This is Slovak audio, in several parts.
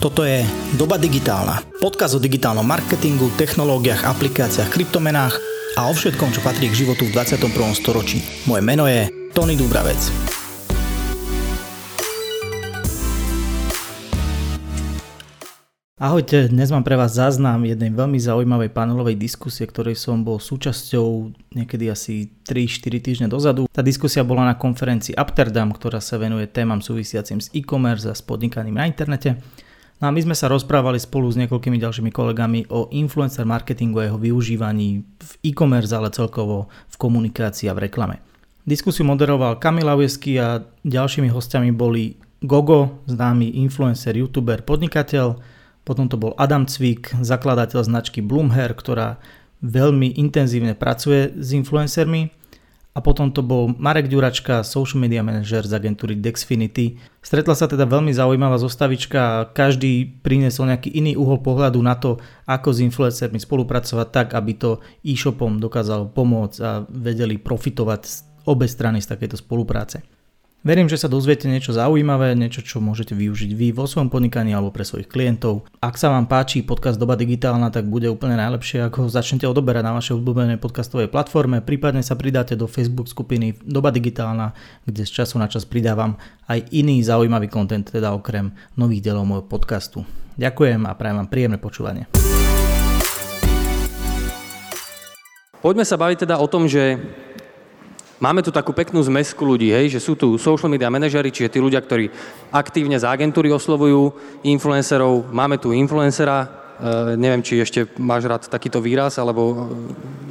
Toto je Doba digitálna. Podkaz o digitálnom marketingu, technológiách, aplikáciách, kryptomenách a o všetkom, čo patrí k životu v 21. storočí. Moje meno je Tony Dubravec. Ahojte, dnes mám pre vás záznam jednej veľmi zaujímavej panelovej diskusie, ktorej som bol súčasťou niekedy asi 3-4 týždne dozadu. Tá diskusia bola na konferencii Amsterdam, ktorá sa venuje témam súvisiacim s e-commerce a s podnikaním na internete. No a my sme sa rozprávali spolu s niekoľkými ďalšími kolegami o influencer marketingu a jeho využívaní v e-commerce, ale celkovo v komunikácii a v reklame. Diskusiu moderoval Kamil Aujeský a ďalšími hostiami boli Gogo, známy influencer, youtuber, podnikateľ, potom to bol Adam Cvik, zakladateľ značky Bloomhair, ktorá veľmi intenzívne pracuje s influencermi a potom to bol Marek Ďuračka, social media manager z agentúry Dexfinity. Stretla sa teda veľmi zaujímavá zostavička každý priniesol nejaký iný uhol pohľadu na to, ako s influencermi spolupracovať tak, aby to e-shopom dokázalo pomôcť a vedeli profitovať obe strany z takejto spolupráce. Verím, že sa dozviete niečo zaujímavé, niečo, čo môžete využiť vy vo svojom podnikaní alebo pre svojich klientov. Ak sa vám páči podcast Doba digitálna, tak bude úplne najlepšie, ako začnete odoberať na vašej obľúbenej podcastovej platforme, prípadne sa pridáte do Facebook skupiny Doba digitálna, kde z času na čas pridávam aj iný zaujímavý kontent, teda okrem nových dielov môjho podcastu. Ďakujem a prajem vám príjemné počúvanie. Poďme sa baviť teda o tom, že Máme tu takú peknú zmesku ľudí, hej, že sú tu social media manažery, čiže tí ľudia, ktorí aktívne z agentúry oslovujú influencerov. Máme tu influencera, e, neviem, či ešte máš rád takýto výraz, alebo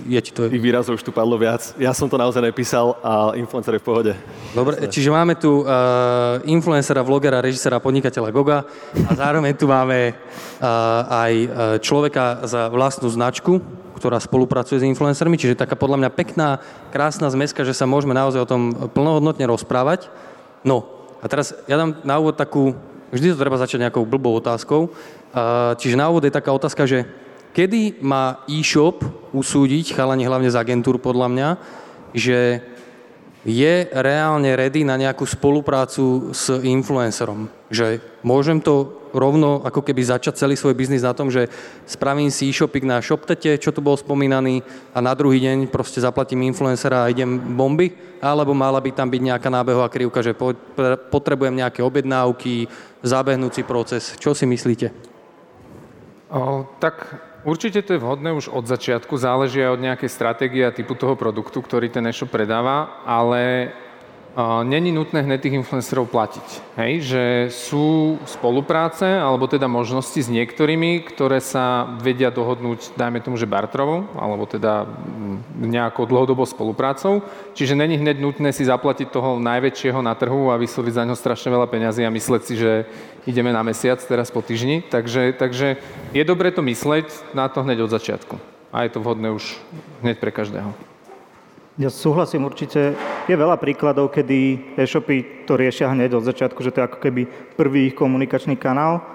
je ti to... Tých výrazov už tu padlo viac. Ja som to naozaj nepísal a influencer je v pohode. Dobre, čiže máme tu uh, influencera, vlogera, režisera, podnikateľa Goga a zároveň tu máme uh, aj človeka za vlastnú značku, ktorá spolupracuje s influencermi, čiže taká podľa mňa pekná, krásna zmeska, že sa môžeme naozaj o tom plnohodnotne rozprávať. No, a teraz ja dám na úvod takú, vždy to treba začať nejakou blbou otázkou, čiže na úvod je taká otázka, že kedy má e-shop usúdiť, chalani hlavne z agentúr podľa mňa, že je reálne ready na nejakú spoluprácu s influencerom. Že môžem to rovno ako keby začať celý svoj biznis na tom, že spravím si e-shopik na ShopTete, čo tu bol spomínaný a na druhý deň proste zaplatím influencera a idem bomby, alebo mala by tam byť nejaká nábehová krivka, že potrebujem nejaké objednávky, zabehnúci proces. Čo si myslíte? O, tak Určite to je vhodné už od začiatku, záleží aj od nejakej stratégie a typu toho produktu, ktorý ten e-shop predáva, ale není nutné hneď tých influencerov platiť. Hej? Že sú spolupráce, alebo teda možnosti s niektorými, ktoré sa vedia dohodnúť, dajme tomu, že bartrovou, alebo teda nejakou dlhodobou spoluprácou. Čiže není hneď nutné si zaplatiť toho najväčšieho na trhu a vysloviť za ňo strašne veľa peňazí a mysleť si, že ideme na mesiac teraz po týždni. Takže, takže je dobre to mysleť na to hneď od začiatku. A je to vhodné už hneď pre každého. Ja súhlasím určite. Je veľa príkladov, kedy e-shopy to riešia hneď od začiatku, že to je ako keby prvý ich komunikačný kanál.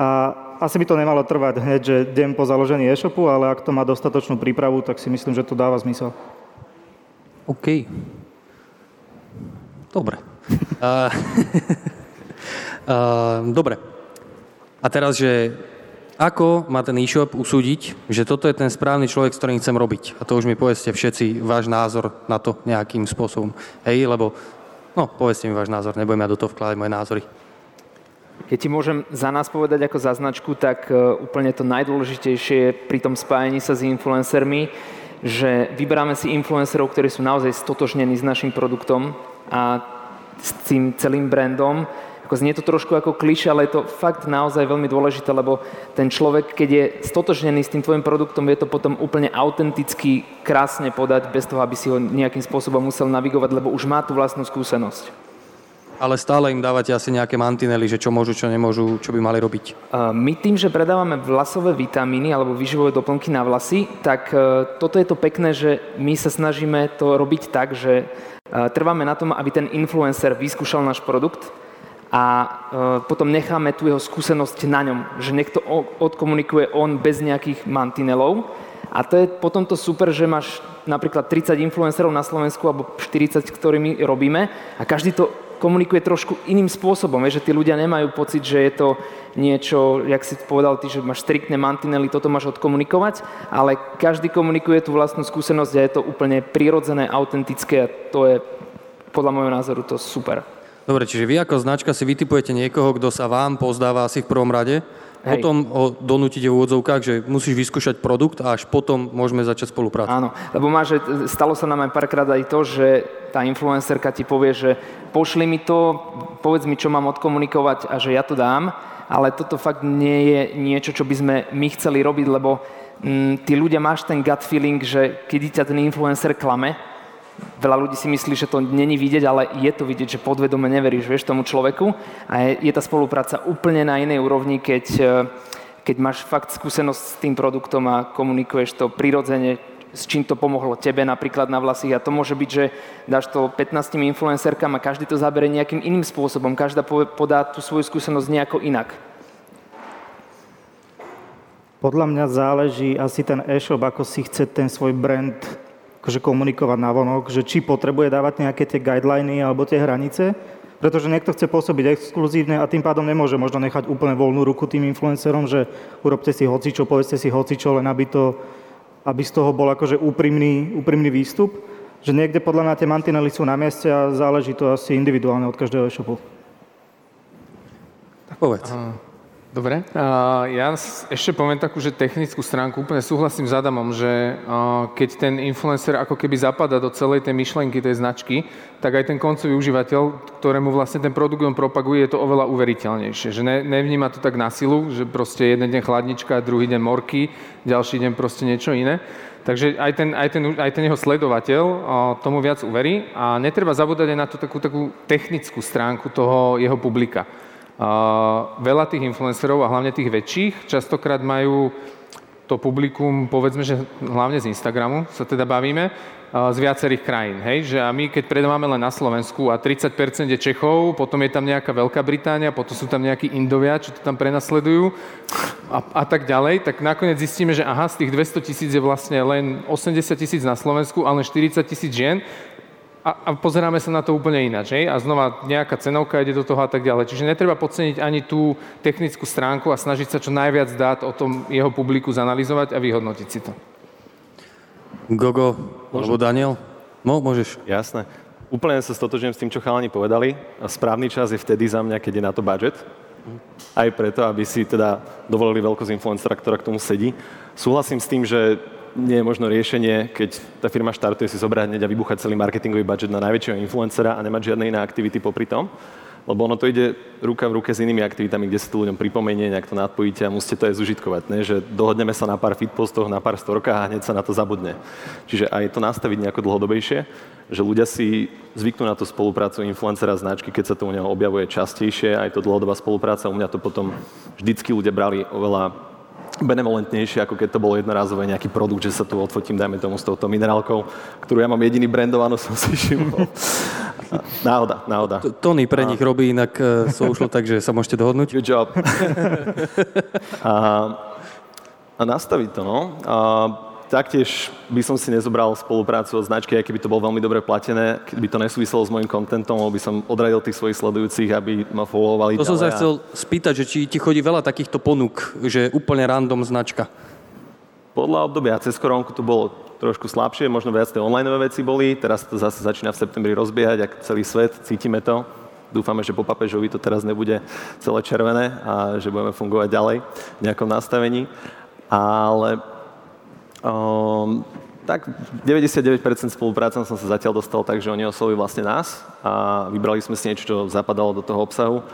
A asi by to nemalo trvať hneď, že deň po založení e-shopu, ale ak to má dostatočnú prípravu, tak si myslím, že to dáva zmysel. OK. Dobre. uh, dobre. A teraz, že ako má ten e-shop usúdiť, že toto je ten správny človek, s ktorým chcem robiť? A to už mi povedzte všetci váš názor na to nejakým spôsobom. Hej, lebo, no, povedzte mi váš názor, nebudem ja do toho vkladať moje názory. Keď ti môžem za nás povedať ako za značku, tak e, úplne to najdôležitejšie pri tom spájení sa s influencermi, že vyberáme si influencerov, ktorí sú naozaj stotožnení s našim produktom a s tým celým brandom ako znie to trošku ako kliš, ale je to fakt naozaj veľmi dôležité, lebo ten človek, keď je stotožnený s tým tvojim produktom, vie to potom úplne autenticky, krásne podať, bez toho, aby si ho nejakým spôsobom musel navigovať, lebo už má tú vlastnú skúsenosť. Ale stále im dávate asi nejaké mantinely, že čo môžu, čo nemôžu, čo by mali robiť. My tým, že predávame vlasové vitamíny alebo výživové doplnky na vlasy, tak e, toto je to pekné, že my sa snažíme to robiť tak, že e, trváme na tom, aby ten influencer vyskúšal náš produkt, a e, potom necháme tu jeho skúsenosť na ňom, že niekto odkomunikuje on bez nejakých mantinelov. A to je potom to super, že máš napríklad 30 influencerov na Slovensku alebo 40, ktorými robíme a každý to komunikuje trošku iným spôsobom, že tí ľudia nemajú pocit, že je to niečo, jak si povedal ty, že máš striktné mantinely, toto máš odkomunikovať, ale každý komunikuje tú vlastnú skúsenosť a je to úplne prirodzené, autentické a to je podľa môjho názoru to super. Dobre, čiže vy ako značka si vytipujete niekoho, kto sa vám pozdáva asi v prvom rade, Hej. potom ho donútite v úvodzovkách, že musíš vyskúšať produkt a až potom môžeme začať spoluprácu. Áno, lebo má, že stalo sa nám aj párkrát aj to, že tá influencerka ti povie, že pošli mi to, povedz mi, čo mám odkomunikovať a že ja to dám, ale toto fakt nie je niečo, čo by sme my chceli robiť, lebo mm, tí ľudia máš ten gut feeling, že keď ťa ten influencer klame, Veľa ľudí si myslí, že to není vidieť, ale je to vidieť, že podvedome neveríš vieš, tomu človeku. A je, je tá spolupráca úplne na inej úrovni, keď, e, keď máš fakt skúsenosť s tým produktom a komunikuješ to prirodzene, s čím to pomohlo tebe napríklad na vlasy. A to môže byť, že dáš to 15 influencerkám a každý to zabere nejakým iným spôsobom. Každá podá tú svoju skúsenosť nejako inak. Podľa mňa záleží asi ten e-shop, ako si chce ten svoj brand akože komunikovať na vonok, že či potrebuje dávať nejaké tie guideliny alebo tie hranice, pretože niekto chce pôsobiť exkluzívne a tým pádom nemôže možno nechať úplne voľnú ruku tým influencerom, že urobte si hocičo, povedzte si hocičo, len aby, to, aby z toho bol akože úprimný, úprimný výstup. Že niekde podľa mňa tie mantinely sú na mieste a záleží to asi individuálne od každého e-shopu. Tak povedz. Dobre. Ja ešte poviem takú, že technickú stránku. Úplne súhlasím s Adamom, že keď ten influencer ako keby zapada do celej tej myšlenky tej značky, tak aj ten koncový užívateľ, ktorému vlastne ten produkt on propaguje, je to oveľa uveriteľnejšie. Že ne, nevníma to tak na silu, že proste jeden deň chladnička, druhý deň morky, ďalší deň proste niečo iné. Takže aj ten, aj ten, aj ten jeho sledovateľ tomu viac uverí a netreba zabúdať aj na tú takú, takú technickú stránku toho jeho publika veľa tých influencerov a hlavne tých väčších častokrát majú to publikum, povedzme, že hlavne z Instagramu sa teda bavíme, z viacerých krajín. Hej? Že a my, keď predávame len na Slovensku a 30% je Čechov, potom je tam nejaká Veľká Británia, potom sú tam nejakí Indovia, čo to tam prenasledujú a, a tak ďalej, tak nakoniec zistíme, že aha, z tých 200 tisíc je vlastne len 80 tisíc na Slovensku a len 40 tisíc žien a, a pozeráme sa na to úplne ináč. Hej? A znova nejaká cenovka ide do toho a tak ďalej. Čiže netreba podceniť ani tú technickú stránku a snažiť sa čo najviac dát o tom jeho publiku zanalizovať a vyhodnotiť si to. Gogo, alebo Daniel? No, môžeš. Jasné. Úplne sa stotožujem s tým, čo chalani povedali. A správny čas je vtedy za mňa, keď je na to budget. Aj preto, aby si teda dovolili veľkosť influencera, ktorá k tomu sedí. Súhlasím s tým, že nie je možno riešenie, keď tá firma štartuje si zobrať hneď a vybuchať celý marketingový budget na najväčšieho influencera a nemať žiadne iné aktivity popri tom. Lebo ono to ide ruka v ruke s inými aktivitami, kde sa to ľuďom pripomenie, nejak to nadpojíte a musíte to aj zužitkovať. Ne? Že dohodneme sa na pár fitpostoch, na pár storkách a hneď sa na to zabudne. Čiže aj to nastaviť nejako dlhodobejšie, že ľudia si zvyknú na tú spoluprácu influencera značky, keď sa to u neho objavuje častejšie, aj to dlhodobá spolupráca. U mňa to potom vždycky ľudia brali oveľa benevolentnejšie, ako keď to bolo jednorázové nejaký produkt, že sa tu odfotím, dajme tomu s touto minerálkou, ktorú ja mám jediný brandovanú, som si všimol. Náhoda, náhoda. Tony pre nich robí inak uh, social, takže sa môžete dohodnúť. Good job. a, a nastaviť to, no. A, Taktiež by som si nezobral spoluprácu od značky, aj keby to bolo veľmi dobre platené, keby to nesúviselo s môjim kontentom, by som odradil tých svojich sledujúcich, aby ma followovali. To som sa chcel spýtať, že či ti chodí veľa takýchto ponúk, že úplne random značka. Podľa obdobia cez koronku to bolo trošku slabšie, možno viac tie online veci boli, teraz to zase začína v septembri rozbiehať, ak celý svet, cítime to. Dúfame, že po papežovi to teraz nebude celé červené a že budeme fungovať ďalej v nejakom nastavení. Ale Um, tak 99% spoluprácom som sa zatiaľ dostal tak, že oni oslovili vlastne nás a vybrali sme si niečo, čo zapadalo do toho obsahu.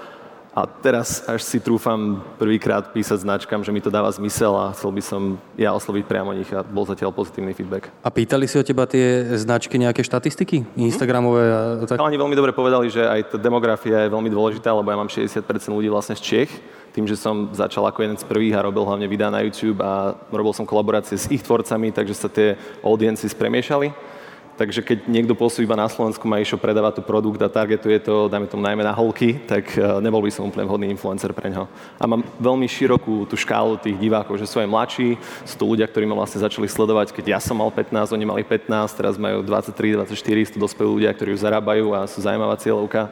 A teraz až si trúfam prvýkrát písať značkám, že mi to dáva zmysel a chcel by som ja osloviť priamo nich a bol zatiaľ pozitívny feedback. A pýtali si o teba tie značky nejaké štatistiky? Instagramové a tak? Oni veľmi dobre povedali, že aj tá demografia je veľmi dôležitá, lebo ja mám 60% ľudí vlastne z Čech tým, že som začal ako jeden z prvých a robil hlavne videá na YouTube a robil som kolaborácie s ich tvorcami, takže sa tie audiencie spremiešali. Takže keď niekto pôsobí iba na Slovensku, má išlo predávať tu produkt a targetuje to, dajme tomu najmä na holky, tak e, nebol by som úplne vhodný influencer pre ňo. A mám veľmi širokú tú škálu tých divákov, že sú aj mladší, sú to ľudia, ktorí ma vlastne začali sledovať, keď ja som mal 15, oni mali 15, teraz majú 23, 24, sú to dospelí ľudia, ktorí už zarábajú a sú zaujímavá cieľovka.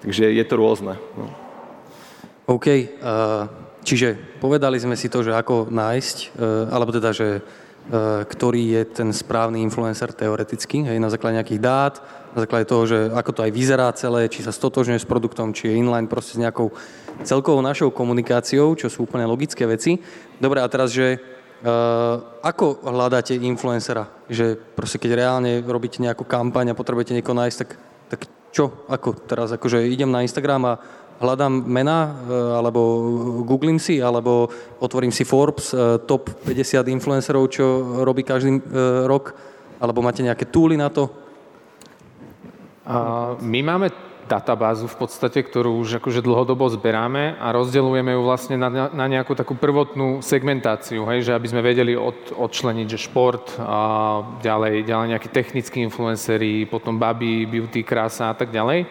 Takže je to rôzne. No. OK, uh, čiže povedali sme si to, že ako nájsť, uh, alebo teda, že ktorý je ten správny influencer teoreticky, hej, na základe nejakých dát, na základe toho, že ako to aj vyzerá celé, či sa stotožňuje s produktom, či je inline, proste s nejakou celkovou našou komunikáciou, čo sú úplne logické veci. Dobre, a teraz, že uh, ako hľadáte influencera? Že proste keď reálne robíte nejakú kampaň a potrebujete niekoho nájsť, tak, tak čo? Ako teraz? Akože idem na Instagram a hľadám mena, uh, alebo googlím si, alebo otvorím si Forbes, uh, top 50 influencerov, čo robí každý uh, rok, alebo máte nejaké túly na to? My máme databázu v podstate, ktorú už akože dlhodobo zberáme a rozdeľujeme ju vlastne na, na nejakú takú prvotnú segmentáciu, hej, že aby sme vedeli od, odčleniť, že šport, a ďalej, ďalej nejakí technickí influenceri, potom baby, beauty, krása a tak ďalej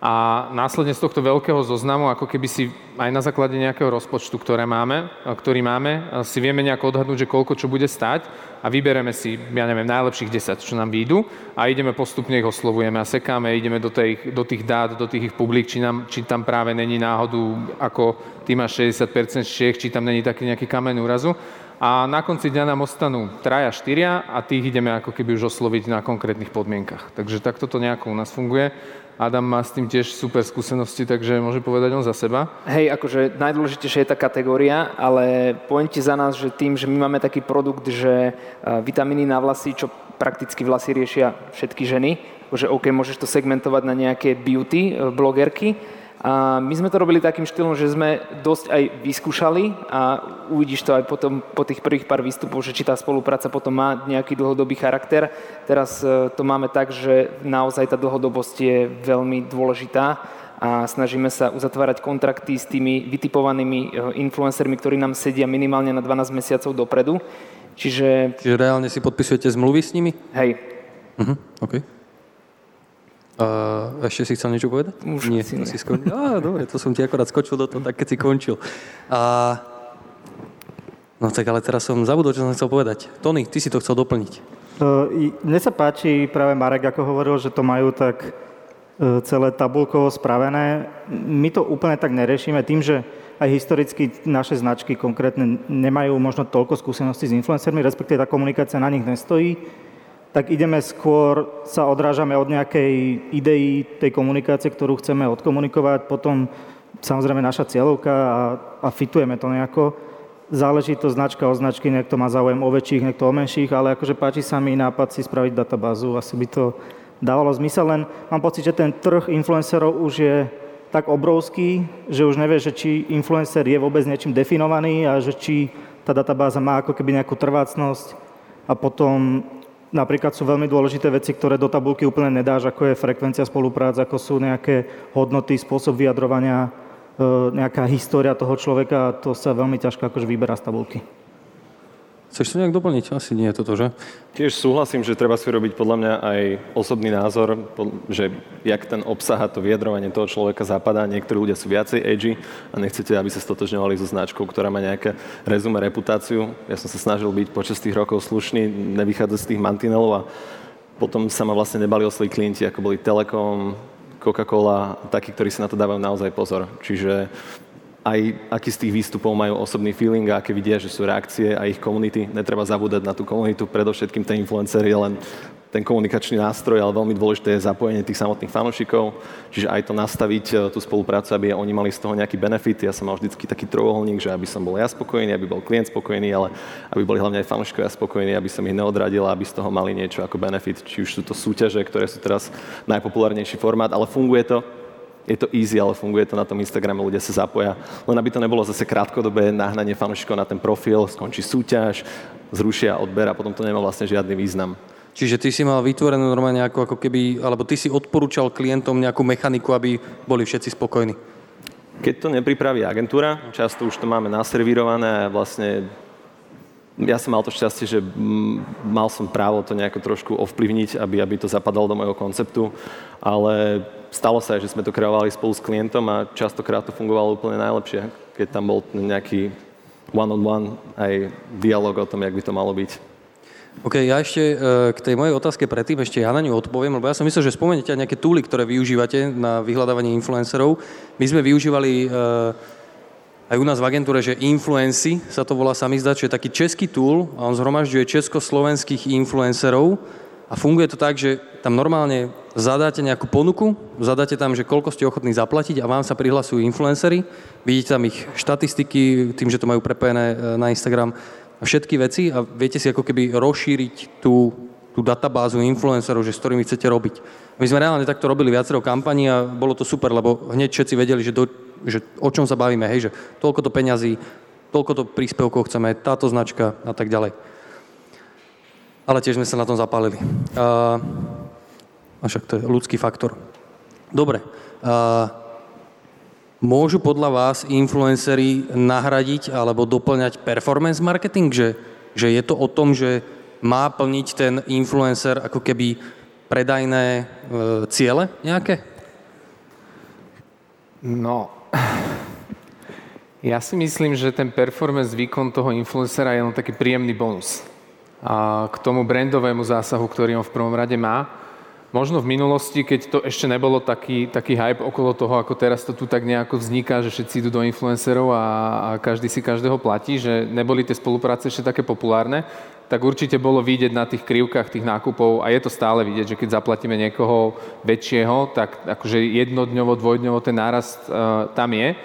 a následne z tohto veľkého zoznamu, ako keby si aj na základe nejakého rozpočtu, ktoré máme, ktorý máme, si vieme nejako odhadnúť, že koľko čo bude stať a vybereme si, ja neviem, najlepších 10, čo nám výjdu a ideme postupne ich oslovujeme a sekáme, ideme do, tej, do tých dát, do tých ich publik, či, nám, či tam práve není náhodu, ako ty máš 60% Čech, či tam není taký nejaký kameň úrazu. A na konci dňa nám ostanú traja, štyria a tých ideme ako keby už osloviť na konkrétnych podmienkach. Takže takto to nejako u nás funguje. Adam má s tým tiež super skúsenosti, takže môže povedať on za seba. Hej, akože najdôležitejšia je tá kategória, ale poďte za nás, že tým, že my máme taký produkt, že vitamíny na vlasy, čo prakticky vlasy riešia všetky ženy, že OK, môžeš to segmentovať na nejaké beauty e, blogerky, a my sme to robili takým štýlom, že sme dosť aj vyskúšali a uvidíš to aj potom, po tých prvých pár výstupov, že či tá spolupráca potom má nejaký dlhodobý charakter. Teraz e, to máme tak, že naozaj tá dlhodobosť je veľmi dôležitá a snažíme sa uzatvárať kontrakty s tými vytipovanými e, influencermi, ktorí nám sedia minimálne na 12 mesiacov dopredu. Čiže... Čiže reálne si podpisujete zmluvy s nimi? Hej. Uh-huh, okay. Uh, ešte si chcel niečo povedať? Už Nie, to si skončil. Á, dobre, to som ti akorát skočil do toho, tak keď si končil. A... No tak ale teraz som zabudol, čo som chcel povedať. Tony, ty si to chcel doplniť. Uh, mne sa páči práve Marek, ako hovoril, že to majú tak uh, celé tabulkovo spravené. My to úplne tak neriešime tým, že aj historicky naše značky konkrétne nemajú možno toľko skúseností s influencermi, respektíve tá komunikácia na nich nestojí tak ideme skôr, sa odrážame od nejakej idei tej komunikácie, ktorú chceme odkomunikovať, potom samozrejme naša cieľovka a, a fitujeme to nejako. Záleží to značka od značky, niekto má záujem o väčších, niekto o menších, ale akože páči sa mi nápad si spraviť databázu, asi by to dávalo zmysel, len mám pocit, že ten trh influencerov už je tak obrovský, že už nevie, že či influencer je vôbec niečím definovaný a že či tá databáza má ako keby nejakú trvácnosť. A potom Napríklad sú veľmi dôležité veci, ktoré do tabulky úplne nedáš, ako je frekvencia spoluprác, ako sú nejaké hodnoty, spôsob vyjadrovania, e, nejaká história toho človeka. To sa veľmi ťažko akože vyberá z tabulky. Chceš to nejak doplniť? Asi nie je toto, že? Tiež súhlasím, že treba si robiť podľa mňa aj osobný názor, že jak ten obsah a to vyjadrovanie toho človeka zapadá. Niektorí ľudia sú viacej edgy a nechcete, aby sa stotožňovali so značkou, ktorá má nejaké rezume, reputáciu. Ja som sa snažil byť počas tých rokov slušný, nevychádzať z tých mantinelov a potom sa ma vlastne nebali osloviť klienti, ako boli Telekom, Coca-Cola, takí, ktorí si na to dávajú naozaj pozor. Čiže aj aký z tých výstupov majú osobný feeling a aké vidia, že sú reakcie a ich komunity. Netreba zabúdať na tú komunitu, predovšetkým ten influencer je len ten komunikačný nástroj, ale veľmi dôležité je zapojenie tých samotných fanúšikov, čiže aj to nastaviť e, tú spoluprácu, aby oni mali z toho nejaký benefit. Ja som mal vždycky taký trojuholník, že aby som bol ja spokojný, aby bol klient spokojný, ale aby boli hlavne aj fanúšikovia spokojní, aby som ich neodradil, aby z toho mali niečo ako benefit. Či už sú to súťaže, ktoré sú teraz najpopulárnejší formát, ale funguje to, je to easy, ale funguje to na tom Instagrame, ľudia sa zapoja. Len aby to nebolo zase krátkodobé nahnanie fanúšikov na ten profil, skončí súťaž, zrušia odber a potom to nemá vlastne žiadny význam. Čiže ty si mal vytvorenú normálne ako, ako keby, alebo ty si odporúčal klientom nejakú mechaniku, aby boli všetci spokojní? Keď to nepripraví agentúra, často už to máme naservírované a vlastne ja som mal to šťastie, že mal som právo to nejako trošku ovplyvniť, aby, aby to zapadalo do môjho konceptu, ale stalo sa aj, že sme to kreovali spolu s klientom a častokrát to fungovalo úplne najlepšie, keď tam bol nejaký one-on-one aj dialog o tom, jak by to malo byť. OK, ja ešte k tej mojej otázke predtým, ešte ja na ňu odpoviem, lebo ja som myslel, že spomeniete nejaké túly, ktoré využívate na vyhľadávanie influencerov. My sme využívali aj u nás v agentúre, že Influency sa to volá samizdat, čo je taký český tool a on zhromažďuje československých influencerov a funguje to tak, že tam normálne zadáte nejakú ponuku, zadáte tam, že koľko ste ochotní zaplatiť a vám sa prihlasujú influencery, vidíte tam ich štatistiky, tým, že to majú prepojené e, na Instagram a všetky veci a viete si ako keby rozšíriť tú, tú databázu influencerov, že s ktorými chcete robiť. My sme reálne takto robili viacero kampaní a bolo to super, lebo hneď všetci vedeli, že do, že o čom sa bavíme, hej, že toľko to peňazí, toľko to príspevkov chceme, táto značka a tak ďalej. Ale tiež sme sa na tom zapálili. A, však to je ľudský faktor. Dobre. A, môžu podľa vás influencery nahradiť alebo doplňať performance marketing? Že, že je to o tom, že má plniť ten influencer ako keby predajné e, ciele nejaké? No, ja si myslím, že ten performance výkon toho influencera je len taký príjemný bonus. K tomu brandovému zásahu, ktorý on v prvom rade má. Možno v minulosti, keď to ešte nebolo taký, taký hype okolo toho, ako teraz to tu tak nejako vzniká, že všetci idú do influencerov a, a každý si každého platí, že neboli tie spolupráce ešte také populárne, tak určite bolo vidieť na tých krivkách tých nákupov a je to stále vidieť, že keď zaplatíme niekoho väčšieho, tak akože jednodňovo, dvojdňovo ten nárast uh, tam je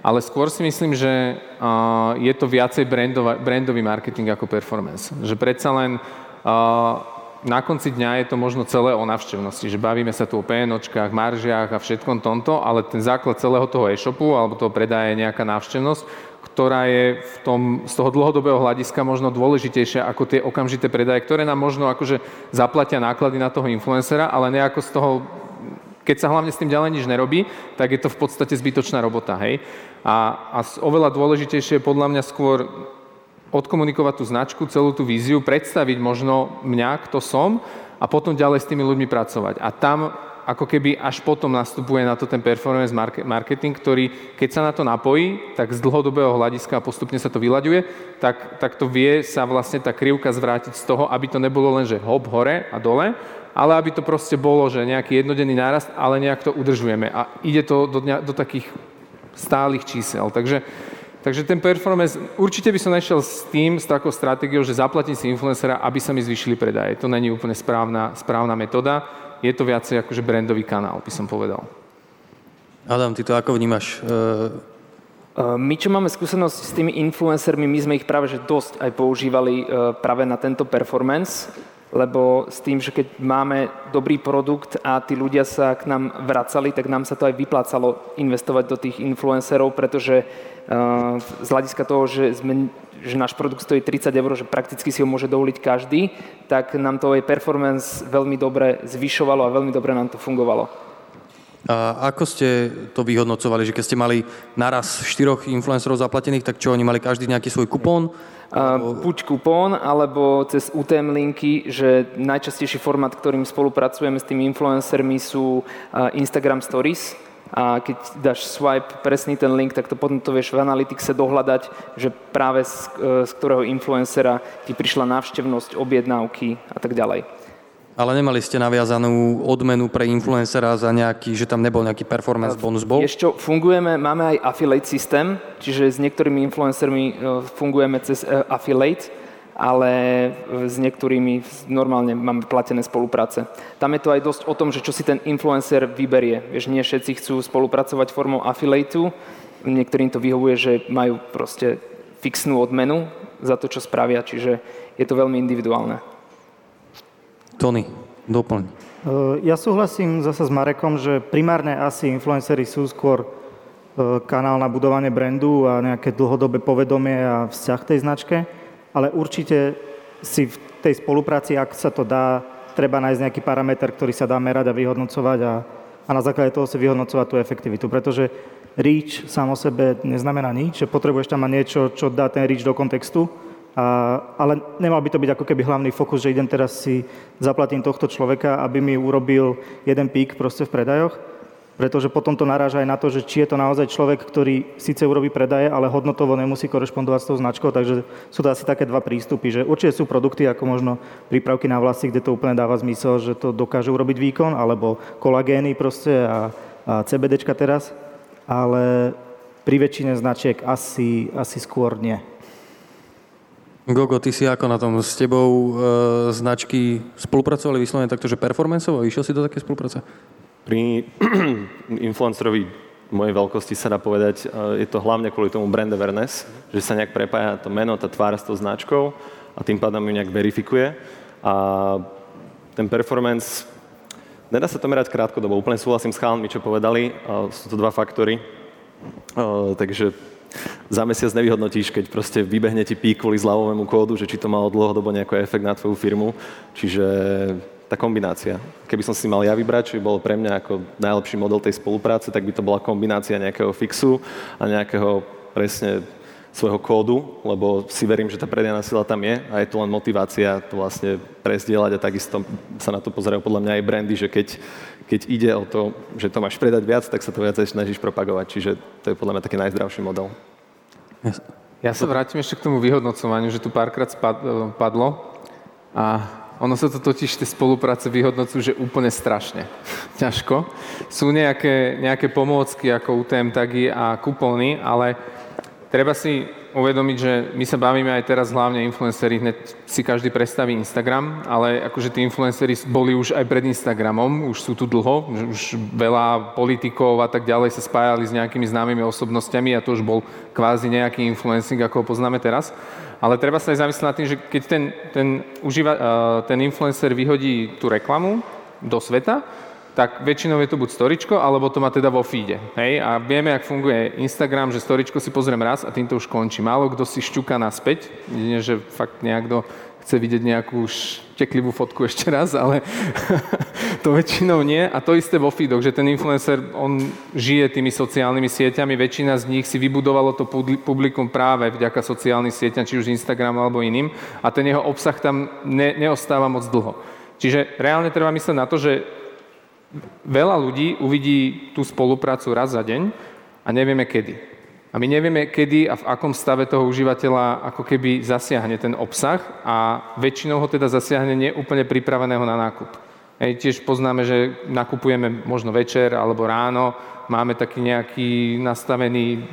ale skôr si myslím, že uh, je to viacej brandova, brandový marketing ako performance. Že predsa len uh, na konci dňa je to možno celé o navštevnosti, že bavíme sa tu o PNOčkách, maržiach a všetkom tomto, ale ten základ celého toho e-shopu alebo toho predaja je nejaká návštevnosť, ktorá je v tom, z toho dlhodobého hľadiska možno dôležitejšia ako tie okamžité predaje, ktoré nám možno akože zaplatia náklady na toho influencera, ale nejako z toho keď sa hlavne s tým ďalej nič nerobí, tak je to v podstate zbytočná robota, hej. A, a oveľa dôležitejšie je podľa mňa skôr odkomunikovať tú značku, celú tú víziu, predstaviť možno mňa, kto som a potom ďalej s tými ľuďmi pracovať. A tam ako keby až potom nastupuje na to ten performance marketing, ktorý keď sa na to napojí, tak z dlhodobého hľadiska a postupne sa to vyľaďuje, tak, tak to vie sa vlastne tá krivka zvrátiť z toho, aby to nebolo len, že hop hore a dole, ale aby to proste bolo, že nejaký jednodenný nárast, ale nejak to udržujeme. A ide to do, do takých stálych čísel. Takže, takže ten performance, určite by som nešiel s tým, s takou stratégiou, že zaplatím si influencera, aby sa mi zvýšili predaje. To není úplne správna, správna metóda. Je to viacej akože brandový kanál, by som povedal. Adam, ty to ako vnímaš? E, my, čo máme skúsenosť s tými influencermi, my sme ich práve že dosť aj používali e, práve na tento performance lebo s tým, že keď máme dobrý produkt a tí ľudia sa k nám vracali, tak nám sa to aj vyplácalo investovať do tých influencerov, pretože uh, z hľadiska toho, že, sme, že náš produkt stojí 30 eur, že prakticky si ho môže dovoliť každý, tak nám to aj performance veľmi dobre zvyšovalo a veľmi dobre nám to fungovalo. A ako ste to vyhodnocovali, že keď ste mali naraz štyroch influencerov zaplatených, tak čo, oni mali každý nejaký svoj kupón? buď kupón, alebo cez UTM linky, že najčastejší formát, ktorým spolupracujeme s tými influencermi sú Instagram Stories, a keď dáš swipe presný ten link, tak to potom to vieš v Analyticse dohľadať, že práve z, e, z ktorého influencera ti prišla návštevnosť, objednávky a tak ďalej. Ale nemali ste naviazanú odmenu pre influencera za nejaký, že tam nebol nejaký performance bonus bol? Ešte fungujeme, máme aj affiliate systém, čiže s niektorými influencermi e, fungujeme cez e, affiliate, ale s niektorými normálne máme platené spolupráce. Tam je to aj dosť o tom, že čo si ten influencer vyberie. Vieš, nie všetci chcú spolupracovať formou affiliateu, niektorým to vyhovuje, že majú proste fixnú odmenu za to, čo spravia, čiže je to veľmi individuálne. Tony, doplň. E, ja súhlasím zase s Marekom, že primárne asi influencery sú skôr e, kanál na budovanie brandu a nejaké dlhodobé povedomie a vzťah tej značke, ale určite si v tej spolupráci, ak sa to dá, treba nájsť nejaký parameter, ktorý sa dá merať a vyhodnocovať a, a na základe toho si vyhodnocovať tú efektivitu, pretože reach sám o sebe neznamená nič, že potrebuješ tam mať niečo, čo dá ten reach do kontextu, a, ale nemal by to byť ako keby hlavný fokus, že idem teraz si zaplatím tohto človeka, aby mi urobil jeden pík proste v predajoch. pretože potom to naráža aj na to, že či je to naozaj človek, ktorý síce urobí predaje, ale hodnotovo nemusí korešpondovať s tou značkou, takže sú to asi také dva prístupy, že určite sú produkty ako možno prípravky na vlasy, kde to úplne dáva zmysel, že to dokáže urobiť výkon, alebo kolagény proste a, a CBDčka teraz, ale pri väčšine značiek asi, asi skôr nie. Gogo, ty si ako na tom? S tebou e, značky spolupracovali vyslovene takto, že performanceovo? Išiel si do také spolupráce? Pri influencerovi mojej veľkosti sa dá povedať, e, je to hlavne kvôli tomu brand awareness, že sa nejak prepája to meno, tá tvár s tou značkou a tým pádom ju nejak verifikuje. A ten performance, nedá sa to merať krátkodobo, úplne súhlasím s chalmi, čo povedali, sú to dva faktory. E, takže za mesiac nevyhodnotíš, keď proste vybehne ti pík kvôli zľavovému kódu, že či to malo dlhodobo nejaký efekt na tvoju firmu. Čiže tá kombinácia. Keby som si mal ja vybrať, čo by bol pre mňa ako najlepší model tej spolupráce, tak by to bola kombinácia nejakého fixu a nejakého presne svojho kódu, lebo si verím, že tá predajná sila tam je a je to len motivácia to vlastne prezdieľať a takisto sa na to pozerajú podľa mňa aj brandy, že keď, keď ide o to, že to máš predať viac, tak sa to viac snažíš propagovať. Čiže to je podľa mňa taký najzdravší model. Ja sa vrátim ešte k tomu vyhodnocovaniu, že tu párkrát padlo a ono sa to totiž tie spolupráce vyhodnocujú, že úplne strašne. Ťažko. Sú nejaké, nejaké pomôcky ako UTM tagy a kupóny, ale treba si uvedomiť, že my sa bavíme aj teraz hlavne influenceri, hneď si každý predstaví Instagram, ale akože tí influenceri boli už aj pred Instagramom, už sú tu dlho, už veľa politikov a tak ďalej sa spájali s nejakými známymi osobnostiami a to už bol kvázi nejaký influencing, ako ho poznáme teraz. Ale treba sa aj zamyslieť nad tým, že keď ten, ten, užíva, ten influencer vyhodí tú reklamu do sveta, tak väčšinou je to buď storičko, alebo to má teda vo feede. Hej? A vieme, ak funguje Instagram, že storičko si pozriem raz a týmto už končí. Málo kto si šťuka naspäť, nie, že fakt niekto chce vidieť nejakú šteklivú fotku ešte raz, ale to väčšinou nie. A to isté vo feedoch, že ten influencer, on žije tými sociálnymi sieťami, väčšina z nich si vybudovalo to publikum práve vďaka sociálnym sieťam, či už Instagram alebo iným, a ten jeho obsah tam ne, neostáva moc dlho. Čiže reálne treba myslieť na to, že veľa ľudí uvidí tú spoluprácu raz za deň a nevieme kedy. A my nevieme, kedy a v akom stave toho užívateľa ako keby zasiahne ten obsah a väčšinou ho teda zasiahne neúplne pripraveného na nákup. Hej, tiež poznáme, že nakupujeme možno večer alebo ráno, máme taký nejaký nastavený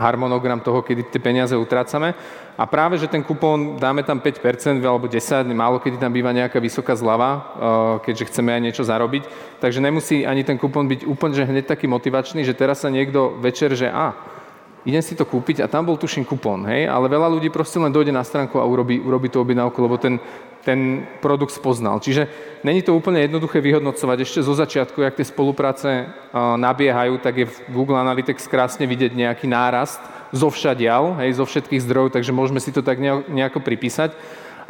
harmonogram toho, kedy tie peniaze utrácame. A práve, že ten kupón dáme tam 5% alebo 10%, málo kedy tam býva nejaká vysoká zlava, eh, keďže chceme aj niečo zarobiť. Takže nemusí ani ten kupón byť úplne že hneď taký motivačný, že teraz sa niekto večer, že a, idem si to kúpiť a tam bol tuším kupón, hej, ale veľa ľudí proste len dojde na stránku a urobí, urobí tú objednávku, lebo ten, ten produkt spoznal. Čiže není to úplne jednoduché vyhodnocovať. Ešte zo začiatku, jak tie spolupráce nabiehajú, tak je v Google Analytics krásne vidieť nejaký nárast zo všadial, hej, zo všetkých zdrojov, takže môžeme si to tak nejako pripísať.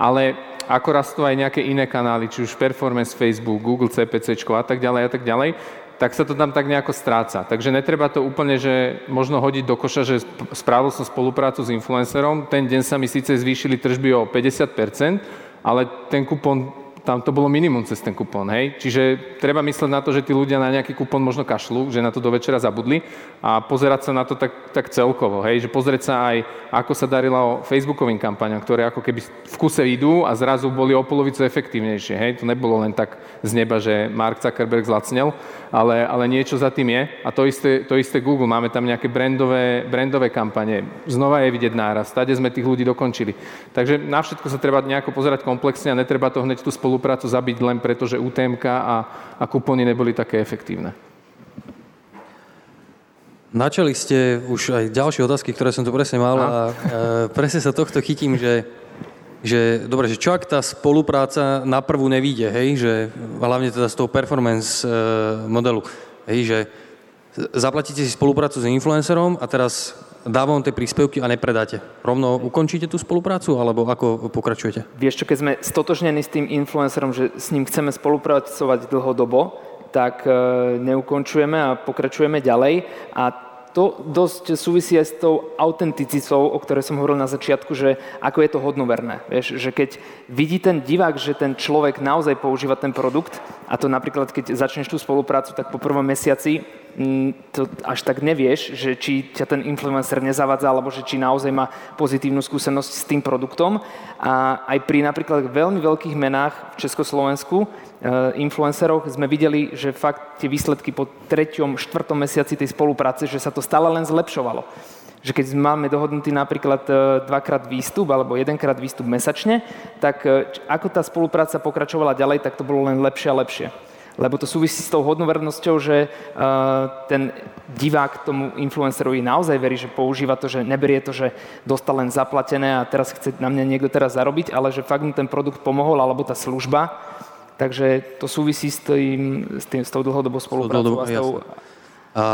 Ale ako rastú aj nejaké iné kanály, či už Performance Facebook, Google CPC a tak ďalej a tak ďalej, tak sa to tam tak nejako stráca. Takže netreba to úplne, že možno hodiť do koša, že spravil som spoluprácu s influencerom, ten deň sa mi síce zvýšili tržby o 50%, ale ten kupón tam to bolo minimum cez ten kupón, hej. Čiže treba mysleť na to, že tí ľudia na nejaký kupón možno kašľú, že na to do večera zabudli a pozerať sa na to tak, tak celkovo, hej. Že pozrieť sa aj, ako sa darilo Facebookovým kampaniám, ktoré ako keby v kuse idú a zrazu boli o polovicu efektívnejšie, hej. To nebolo len tak z neba, že Mark Zuckerberg zlacnel, ale, ale niečo za tým je. A to isté, to isté Google, máme tam nejaké brandové, brandové kampane. Znova je vidieť náraz, tade sme tých ľudí dokončili. Takže na všetko sa treba nejako pozerať komplexne a netreba to hneď tú spoluprácu zabiť len preto, že UTMK a, a kupóny neboli také efektívne. Načali ste už aj ďalšie otázky, ktoré som tu presne mal a, a presne sa tohto chytím, že že dobre, že čo ak tá spolupráca na prvú nevíde, hej, že hlavne teda z toho performance e, modelu, hej, že zaplatíte si spoluprácu s influencerom a teraz dávam tie príspevky a nepredáte. Rovno ukončíte tú spoluprácu, alebo ako pokračujete? Vieš čo, keď sme stotožnení s tým influencerom, že s ním chceme spolupracovať dlhodobo, tak e, neukončujeme a pokračujeme ďalej. A to dosť súvisí aj s tou autenticitou, o ktorej som hovoril na začiatku, že ako je to hodnoverné. Vieš, že keď vidí ten divák, že ten človek naozaj používa ten produkt, a to napríklad, keď začneš tú spoluprácu, tak po prvom mesiaci to až tak nevieš, že či ťa ten influencer nezavádza, alebo že či naozaj má pozitívnu skúsenosť s tým produktom. A aj pri napríklad veľmi veľkých menách v Československu Eh, influencerov sme videli, že fakt tie výsledky po treťom, štvrtom mesiaci tej spolupráce, že sa to stále len zlepšovalo. Že keď máme dohodnutý napríklad eh, dvakrát výstup alebo jedenkrát výstup mesačne, tak eh, ako tá spolupráca pokračovala ďalej, tak to bolo len lepšie a lepšie. Lebo to súvisí s tou hodnovernosťou, že ten divák tomu influencerovi naozaj verí, že používa to, že neberie to, že dostal len zaplatené a teraz chce na mňa niekto teraz zarobiť, ale že fakt mu ten produkt pomohol alebo tá služba Takže to súvisí s, tým, s, tým, s tou dlhodobou spoluprácou. A s tou... a,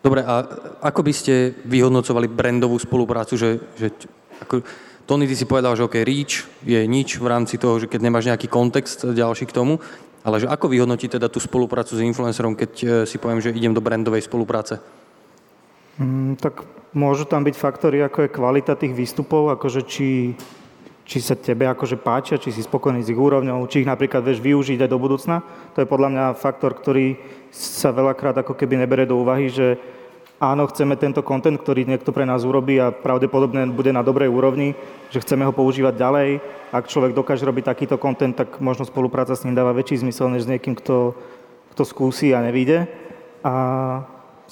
dobre, a ako by ste vyhodnocovali brandovú spoluprácu, že, že ako, Tony, ty si povedal, že OK, reach je nič v rámci toho, že keď nemáš nejaký kontext ďalší k tomu, ale že ako vyhodnotí teda tú spoluprácu s influencerom, keď e, si poviem, že idem do brandovej spolupráce? Mm, tak môžu tam byť faktory, ako je kvalita tých výstupov, akože či či sa tebe akože páčia, či si spokojný s ich úrovňou, či ich napríklad vieš využiť aj do budúcna. To je podľa mňa faktor, ktorý sa veľakrát ako keby nebere do úvahy, že áno, chceme tento kontent, ktorý niekto pre nás urobí a pravdepodobne bude na dobrej úrovni, že chceme ho používať ďalej. Ak človek dokáže robiť takýto kontent, tak možno spolupráca s ním dáva väčší zmysel, než s niekým, kto, kto skúsi a nevíde. A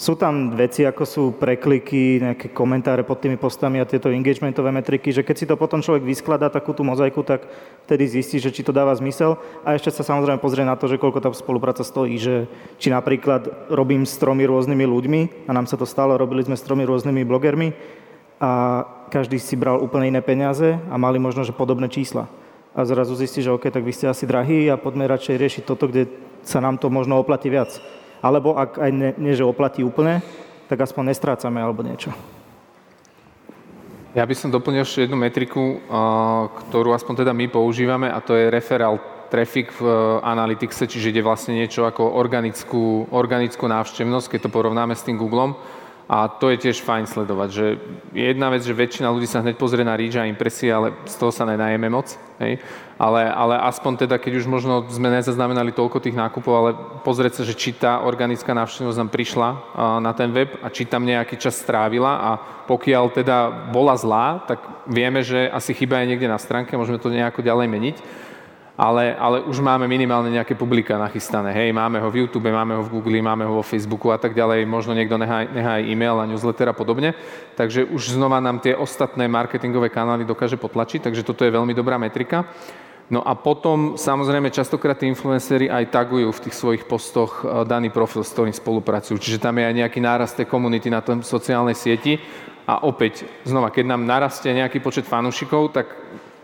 sú tam veci, ako sú prekliky, nejaké komentáre pod tými postami a tieto engagementové metriky, že keď si to potom človek vyskladá takú tú mozaiku, tak vtedy zistí, že či to dáva zmysel. A ešte sa samozrejme pozrie na to, že koľko tá spolupráca stojí, že či napríklad robím s tromi rôznymi ľuďmi, a nám sa to stalo, robili sme s tromi rôznymi blogermi a každý si bral úplne iné peniaze a mali možno, že podobné čísla. A zrazu zistí, že OK, tak vy ste asi drahí a poďme radšej riešiť toto, kde sa nám to možno oplatí viac alebo ak aj ne, nie, že oplatí úplne, tak aspoň nestrácame alebo niečo. Ja by som doplnil ešte jednu metriku, ktorú aspoň teda my používame a to je referál traffic v Analyticse, čiže ide vlastne niečo ako organickú, organickú návštevnosť, keď to porovnáme s tým Googlem. A to je tiež fajn sledovať, že jedna vec, že väčšina ľudí sa hneď pozrie na reach a impresie, ale z toho sa nenajeme moc. Hej? Ale, ale aspoň teda, keď už možno sme nezaznamenali toľko tých nákupov, ale pozrieť sa, že či tá organická návštevnosť nám prišla na ten web a či tam nejaký čas strávila a pokiaľ teda bola zlá, tak vieme, že asi chyba je niekde na stránke, môžeme to nejako ďalej meniť ale, ale už máme minimálne nejaké publika nachystané. Hej, máme ho v YouTube, máme ho v Google, máme ho vo Facebooku a tak ďalej. Možno niekto nechá, nechá aj e-mail a newsletter a podobne. Takže už znova nám tie ostatné marketingové kanály dokáže potlačiť, takže toto je veľmi dobrá metrika. No a potom samozrejme častokrát tí influenceri aj tagujú v tých svojich postoch e, daný profil, s ktorým spolupracujú. Čiže tam je aj nejaký nárast tej komunity na tom sociálnej sieti. A opäť, znova, keď nám narastie nejaký počet fanúšikov, tak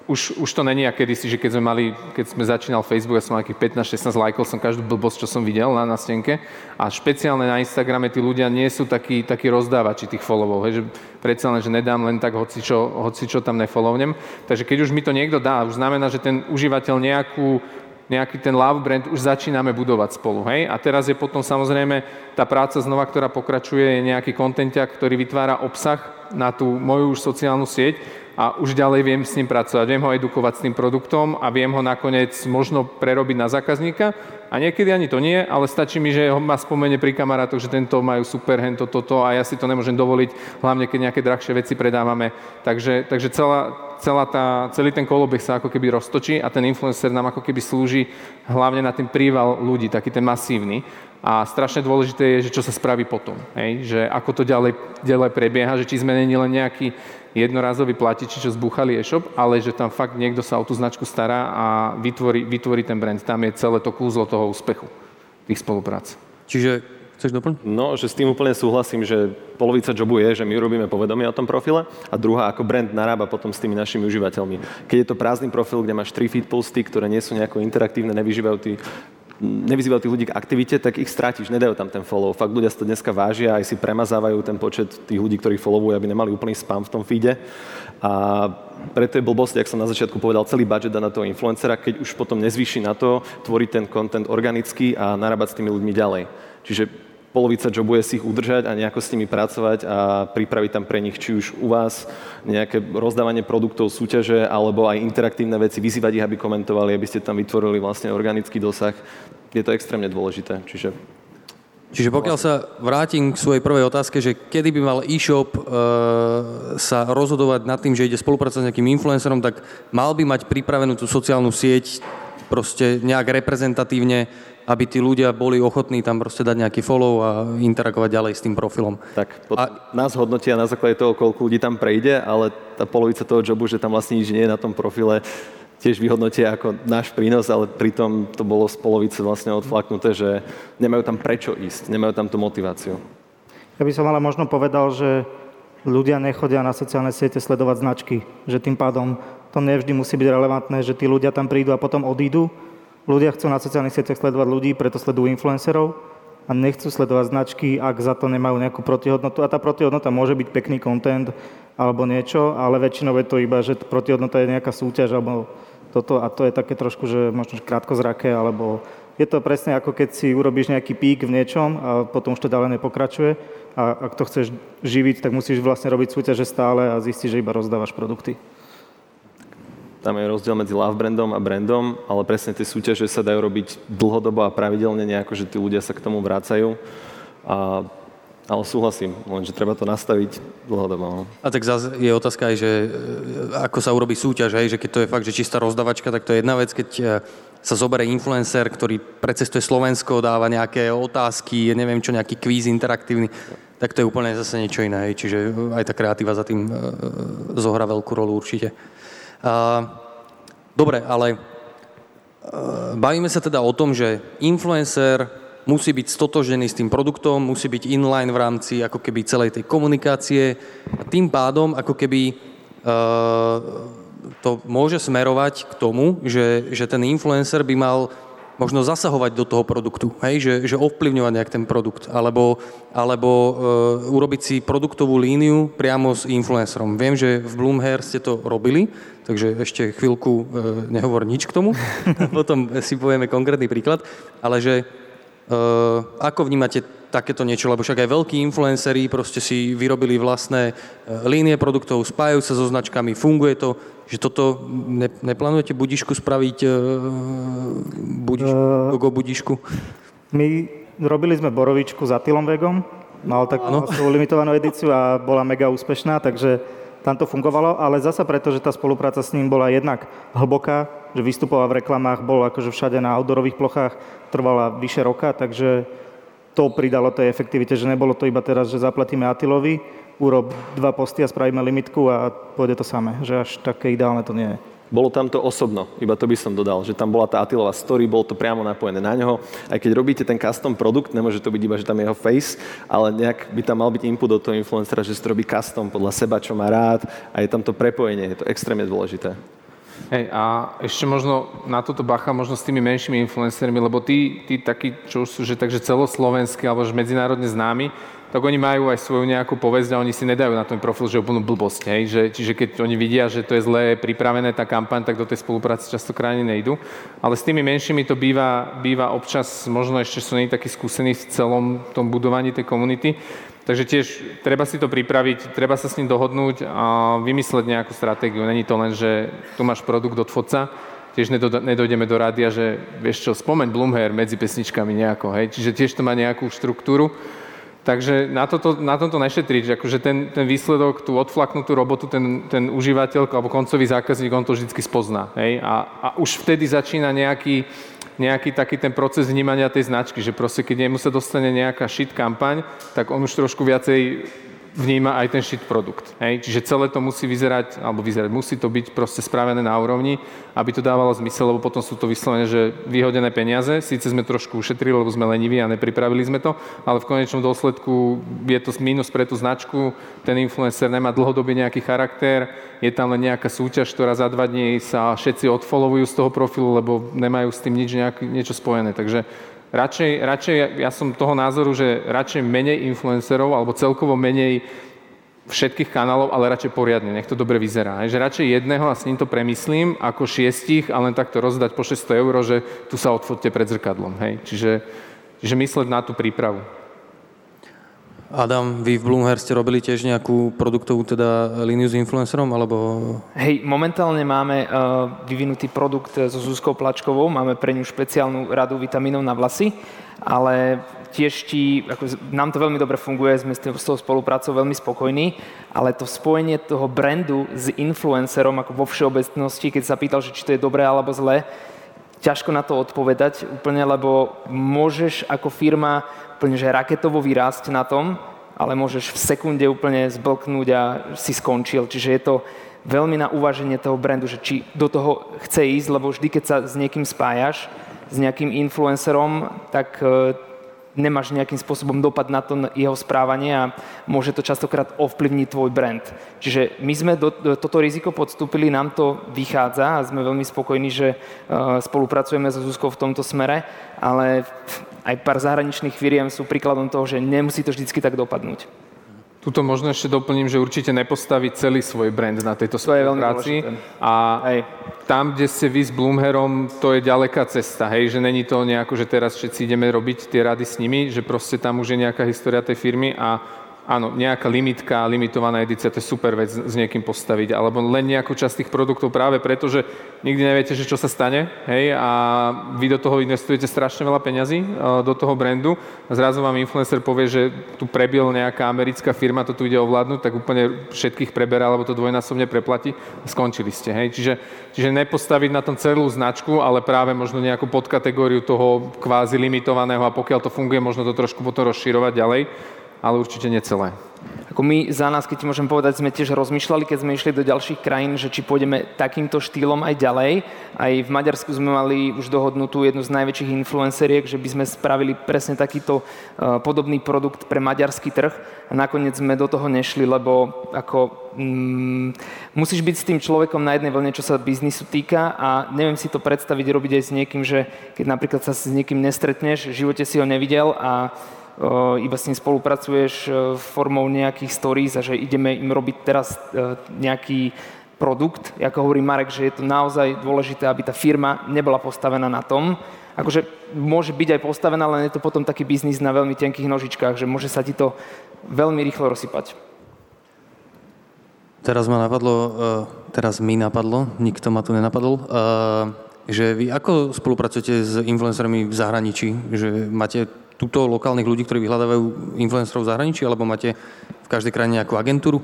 už, už to není ako kedysi, že keď sme mali, keď sme začínal Facebook, ja som mal nejakých 15-16 lajkov, som každú blbosť, čo som videl na, na stenke. A špeciálne na Instagrame tí ľudia nie sú takí, takí rozdávači tých followov, hej, že predsa len, že nedám len tak hoci čo, hoci čo tam nefollownem. Takže keď už mi to niekto dá, už znamená, že ten užívateľ nejakú nejaký ten love brand už začíname budovať spolu. Hej? A teraz je potom samozrejme tá práca znova, ktorá pokračuje, je nejaký kontentia, ktorý vytvára obsah na tú moju už sociálnu sieť a už ďalej viem s ním pracovať, viem ho edukovať s tým produktom a viem ho nakoniec možno prerobiť na zákazníka a niekedy ani to nie, ale stačí mi, že ho ma spomene pri kamarátoch, že tento majú super, hento, toto a ja si to nemôžem dovoliť, hlavne keď nejaké drahšie veci predávame. Takže, takže celá, celá tá, celý ten kolobeh sa ako keby roztočí a ten influencer nám ako keby slúži hlavne na ten príval ľudí, taký ten masívny. A strašne dôležité je, že čo sa spraví potom. Hej? Že ako to ďalej, ďalej prebieha, že či sme není len nejaký jednorazový platiči, čo zbúchali e-shop, ale že tam fakt niekto sa o tú značku stará a vytvorí, vytvorí ten brand. Tam je celé to kúzlo toho úspechu tých spoluprác. Čiže Chceš doplniť? No, že s tým úplne súhlasím, že polovica jobu je, že my urobíme povedomie o tom profile a druhá ako brand narába potom s tými našimi užívateľmi. Keď je to prázdny profil, kde máš tri feed posty, ktoré nie sú nejako interaktívne, nevyžívajú tí nevyzývajú tých ľudí k aktivite, tak ich strátiš, nedajú tam ten follow. Fakt ľudia si to dneska vážia, aj si premazávajú ten počet tých ľudí, ktorých followujú, aby nemali úplný spam v tom feede. A preto je blbosť, ak som na začiatku povedal, celý budget dá na toho influencera, keď už potom nezvýši na to, tvoriť ten content organicky a narábať s tými ľuďmi ďalej. Čiže polovica jobu je si ich udržať a nejako s nimi pracovať a pripraviť tam pre nich či už u vás nejaké rozdávanie produktov, súťaže, alebo aj interaktívne veci, vyzývať ich, aby komentovali, aby ste tam vytvorili vlastne organický dosah. Je to extrémne dôležité. Čiže Čiže pokiaľ sa vrátim k svojej prvej otázke, že kedy by mal e-shop e, sa rozhodovať nad tým, že ide spolupracovať s nejakým influencerom, tak mal by mať pripravenú tú sociálnu sieť proste nejak reprezentatívne aby tí ľudia boli ochotní tam proste dať nejaký follow a interagovať ďalej s tým profilom. Tak, a... nás hodnotia na základe toho, koľko ľudí tam prejde, ale tá polovica toho jobu, že tam vlastne nič nie je na tom profile, tiež vyhodnotia ako náš prínos, ale pritom to bolo z polovice vlastne odflaknuté, že nemajú tam prečo ísť, nemajú tam tú motiváciu. Ja by som ale možno povedal, že ľudia nechodia na sociálne siete sledovať značky, že tým pádom to nevždy musí byť relevantné, že tí ľudia tam prídu a potom odídu, Ľudia chcú na sociálnych sieťach sledovať ľudí, preto sledujú influencerov a nechcú sledovať značky, ak za to nemajú nejakú protihodnotu. A tá protihodnota môže byť pekný content alebo niečo, ale väčšinou je to iba, že protihodnota je nejaká súťaž alebo toto a to je také trošku, že možno krátkozraké, alebo je to presne ako keď si urobíš nejaký pík v niečom a potom už to ďalej nepokračuje a ak to chceš živiť, tak musíš vlastne robiť súťaže stále a zistiť, že iba rozdávaš produkty. Tam je rozdiel medzi love brandom a brandom, ale presne tie súťaže sa dajú robiť dlhodobo a pravidelne nejako, že tí ľudia sa k tomu vracajú. A, ale súhlasím, lenže treba to nastaviť dlhodobo. No. A tak zase je otázka aj, že e, ako sa urobí súťaž, aj, že keď to je fakt, že čistá rozdavačka, tak to je jedna vec, keď e, sa zoberie influencer, ktorý precestuje Slovensko, dáva nejaké otázky, neviem čo, nejaký kvíz interaktívny, tak to je úplne zase niečo iné. Čiže aj tá kreatíva za tým e, zohrá veľkú rolu určite. Dobre, ale bavíme sa teda o tom, že influencer musí byť stotožený s tým produktom, musí byť inline v rámci ako keby celej tej komunikácie a tým pádom ako keby to môže smerovať k tomu, že, že ten influencer by mal možno zasahovať do toho produktu, hej? Že, že ovplyvňovať nejak ten produkt, alebo, alebo e, urobiť si produktovú líniu priamo s influencerom. Viem, že v Bloomhair ste to robili, takže ešte chvíľku e, nehovor nič k tomu, potom si povieme konkrétny príklad, ale že e, ako vnímate takéto niečo, lebo však aj veľkí influenceri proste si vyrobili vlastné e, línie produktov, spájajú sa so značkami, funguje to, že toto ne, neplánujete budišku spraviť uh, budiš, uh, go budišku? My robili sme borovičku s Attilom Vegom, mal takú limitovanú edíciu a bola mega úspešná, takže tam to fungovalo, ale zasa preto, že tá spolupráca s ním bola jednak hlboká, že vystupoval v reklamách, bol akože všade na outdoorových plochách, trvala vyše roka, takže to pridalo tej efektivite, že nebolo to iba teraz, že zaplatíme Atilovi, urob dva posty a spravíme limitku a pôjde to samé. Že až také ideálne to nie je. Bolo tam to osobno, iba to by som dodal, že tam bola tá Atilová story, bolo to priamo napojené na neho. Aj keď robíte ten custom produkt, nemôže to byť iba, že tam je jeho face, ale nejak by tam mal byť input do toho influencera, že si to robí custom podľa seba, čo má rád a je tam to prepojenie, je to extrémne dôležité. Hej, a ešte možno na toto bacha, možno s tými menšími influencermi, lebo tí, tí takí, čo už sú že takže celoslovenskí alebo že medzinárodne známi, tak oni majú aj svoju nejakú povesť a oni si nedajú na ten profil, že úplnú blbosť. Hej? Že, čiže keď oni vidia, že to je zle pripravené tá kampaň, tak do tej spolupráce častokrát ani nejdu. Ale s tými menšími to býva, býva občas, možno ešte sú nie takí skúsení v celom tom budovaní tej komunity. Takže tiež treba si to pripraviť, treba sa s ním dohodnúť a vymysleť nejakú stratégiu. Není to len, že tu máš produkt od foca, tiež nedojdeme do rádia, že vieš čo, spomeň Bloomhair medzi pesničkami nejako, hej. Čiže tiež to má nejakú štruktúru. Takže na, toto, na tomto nešetriť, že akože ten, ten výsledok, tú odflaknutú robotu, ten, ten užívateľ alebo koncový zákazník, on to vždy spozná. Hej? A, a už vtedy začína nejaký, nejaký taký ten proces vnímania tej značky, že proste keď nemu sa dostane nejaká shit kampaň, tak on už trošku viacej vníma aj ten shit produkt. Hej? Čiže celé to musí vyzerať, alebo vyzerať, musí to byť proste spravené na úrovni, aby to dávalo zmysel, lebo potom sú to vyslovene, že vyhodené peniaze. Síce sme trošku ušetrili, lebo sme leniví a nepripravili sme to, ale v konečnom dôsledku je to mínus pre tú značku, ten influencer nemá dlhodobý nejaký charakter, je tam len nejaká súťaž, ktorá za dva dní sa všetci odfollowujú z toho profilu, lebo nemajú s tým nič, nejak, niečo spojené. Takže Radšej, radšej, ja som toho názoru, že radšej menej influencerov alebo celkovo menej všetkých kanálov, ale radšej poriadne, nech to dobre vyzerá. Že radšej jedného a s ním to premyslím, ako šiestich a len takto rozdať po 600 eur, že tu sa odfotte pred zrkadlom. Hej. Čiže, čiže mysleť na tú prípravu. Adam, vy v Bloomher ste robili tiež nejakú produktovú teda líniu s influencerom, alebo... Hej, momentálne máme uh, vyvinutý produkt so Zuzkou Plačkovou, máme pre ňu špeciálnu radu vitamínov na vlasy, ale tiež ti, ako, nám to veľmi dobre funguje, sme s, s tou spoluprácou veľmi spokojní, ale to spojenie toho brandu s influencerom ako vo všeobecnosti, keď sa pýtal, že či to je dobré alebo zlé, ťažko na to odpovedať úplne, lebo môžeš ako firma úplne že raketovo vyrásť na tom, ale môžeš v sekunde úplne zblknúť a si skončil. Čiže je to veľmi na uvaženie toho brandu, že či do toho chce ísť, lebo vždy, keď sa s niekým spájaš, s nejakým influencerom, tak e, nemáš nejakým spôsobom dopad na to jeho správanie a môže to častokrát ovplyvniť tvoj brand. Čiže my sme do, do, toto riziko podstúpili, nám to vychádza a sme veľmi spokojní, že uh, spolupracujeme so Zuzkou v tomto smere, ale aj pár zahraničných firiem sú príkladom toho, že nemusí to vždycky tak dopadnúť. Tuto možno ešte doplním, že určite nepostaviť celý svoj brand na tejto spolupráci. A hej. tam, kde ste vy s Bloomherom, to je ďaleká cesta, hej, že není to nejako, že teraz všetci ideme robiť tie rady s nimi, že proste tam už je nejaká história tej firmy a áno, nejaká limitka, limitovaná edícia, to je super vec s niekým postaviť, alebo len nejakú časť tých produktov práve preto, že nikdy neviete, že čo sa stane, hej, a vy do toho investujete strašne veľa peňazí, e, do toho brandu, a zrazu vám influencer povie, že tu prebil nejaká americká firma, to tu ide ovládnuť, tak úplne všetkých preberá, alebo to dvojnásobne preplatí. A skončili ste, hej. Čiže, čiže nepostaviť na tom celú značku, ale práve možno nejakú podkategóriu toho kvázi limitovaného a pokiaľ to funguje, možno to trošku potom rozširovať ďalej ale určite nie celé. Ako my za nás, keď môžem povedať, sme tiež rozmýšľali, keď sme išli do ďalších krajín, že či pôjdeme takýmto štýlom aj ďalej. Aj v Maďarsku sme mali už dohodnutú jednu z najväčších influenceriek, že by sme spravili presne takýto uh, podobný produkt pre maďarský trh. A nakoniec sme do toho nešli, lebo ako, mm, musíš byť s tým človekom na jednej vlne, čo sa biznisu týka a neviem si to predstaviť robiť aj s niekým, že keď napríklad sa s niekým nestretneš, v živote si ho nevidel a iba s ním spolupracuješ e, formou nejakých stories a že ideme im robiť teraz e, nejaký produkt. Ako hovorí Marek, že je to naozaj dôležité, aby tá firma nebola postavená na tom. Akože môže byť aj postavená, ale je to potom taký biznis na veľmi tenkých nožičkách, že môže sa ti to veľmi rýchlo rozsypať. Teraz ma napadlo, teraz mi napadlo, nikto ma tu nenapadol, že vy ako spolupracujete s influencermi v zahraničí? Že máte túto lokálnych ľudí, ktorí vyhľadávajú influencerov v zahraničí, alebo máte v každej krajine nejakú agentúru?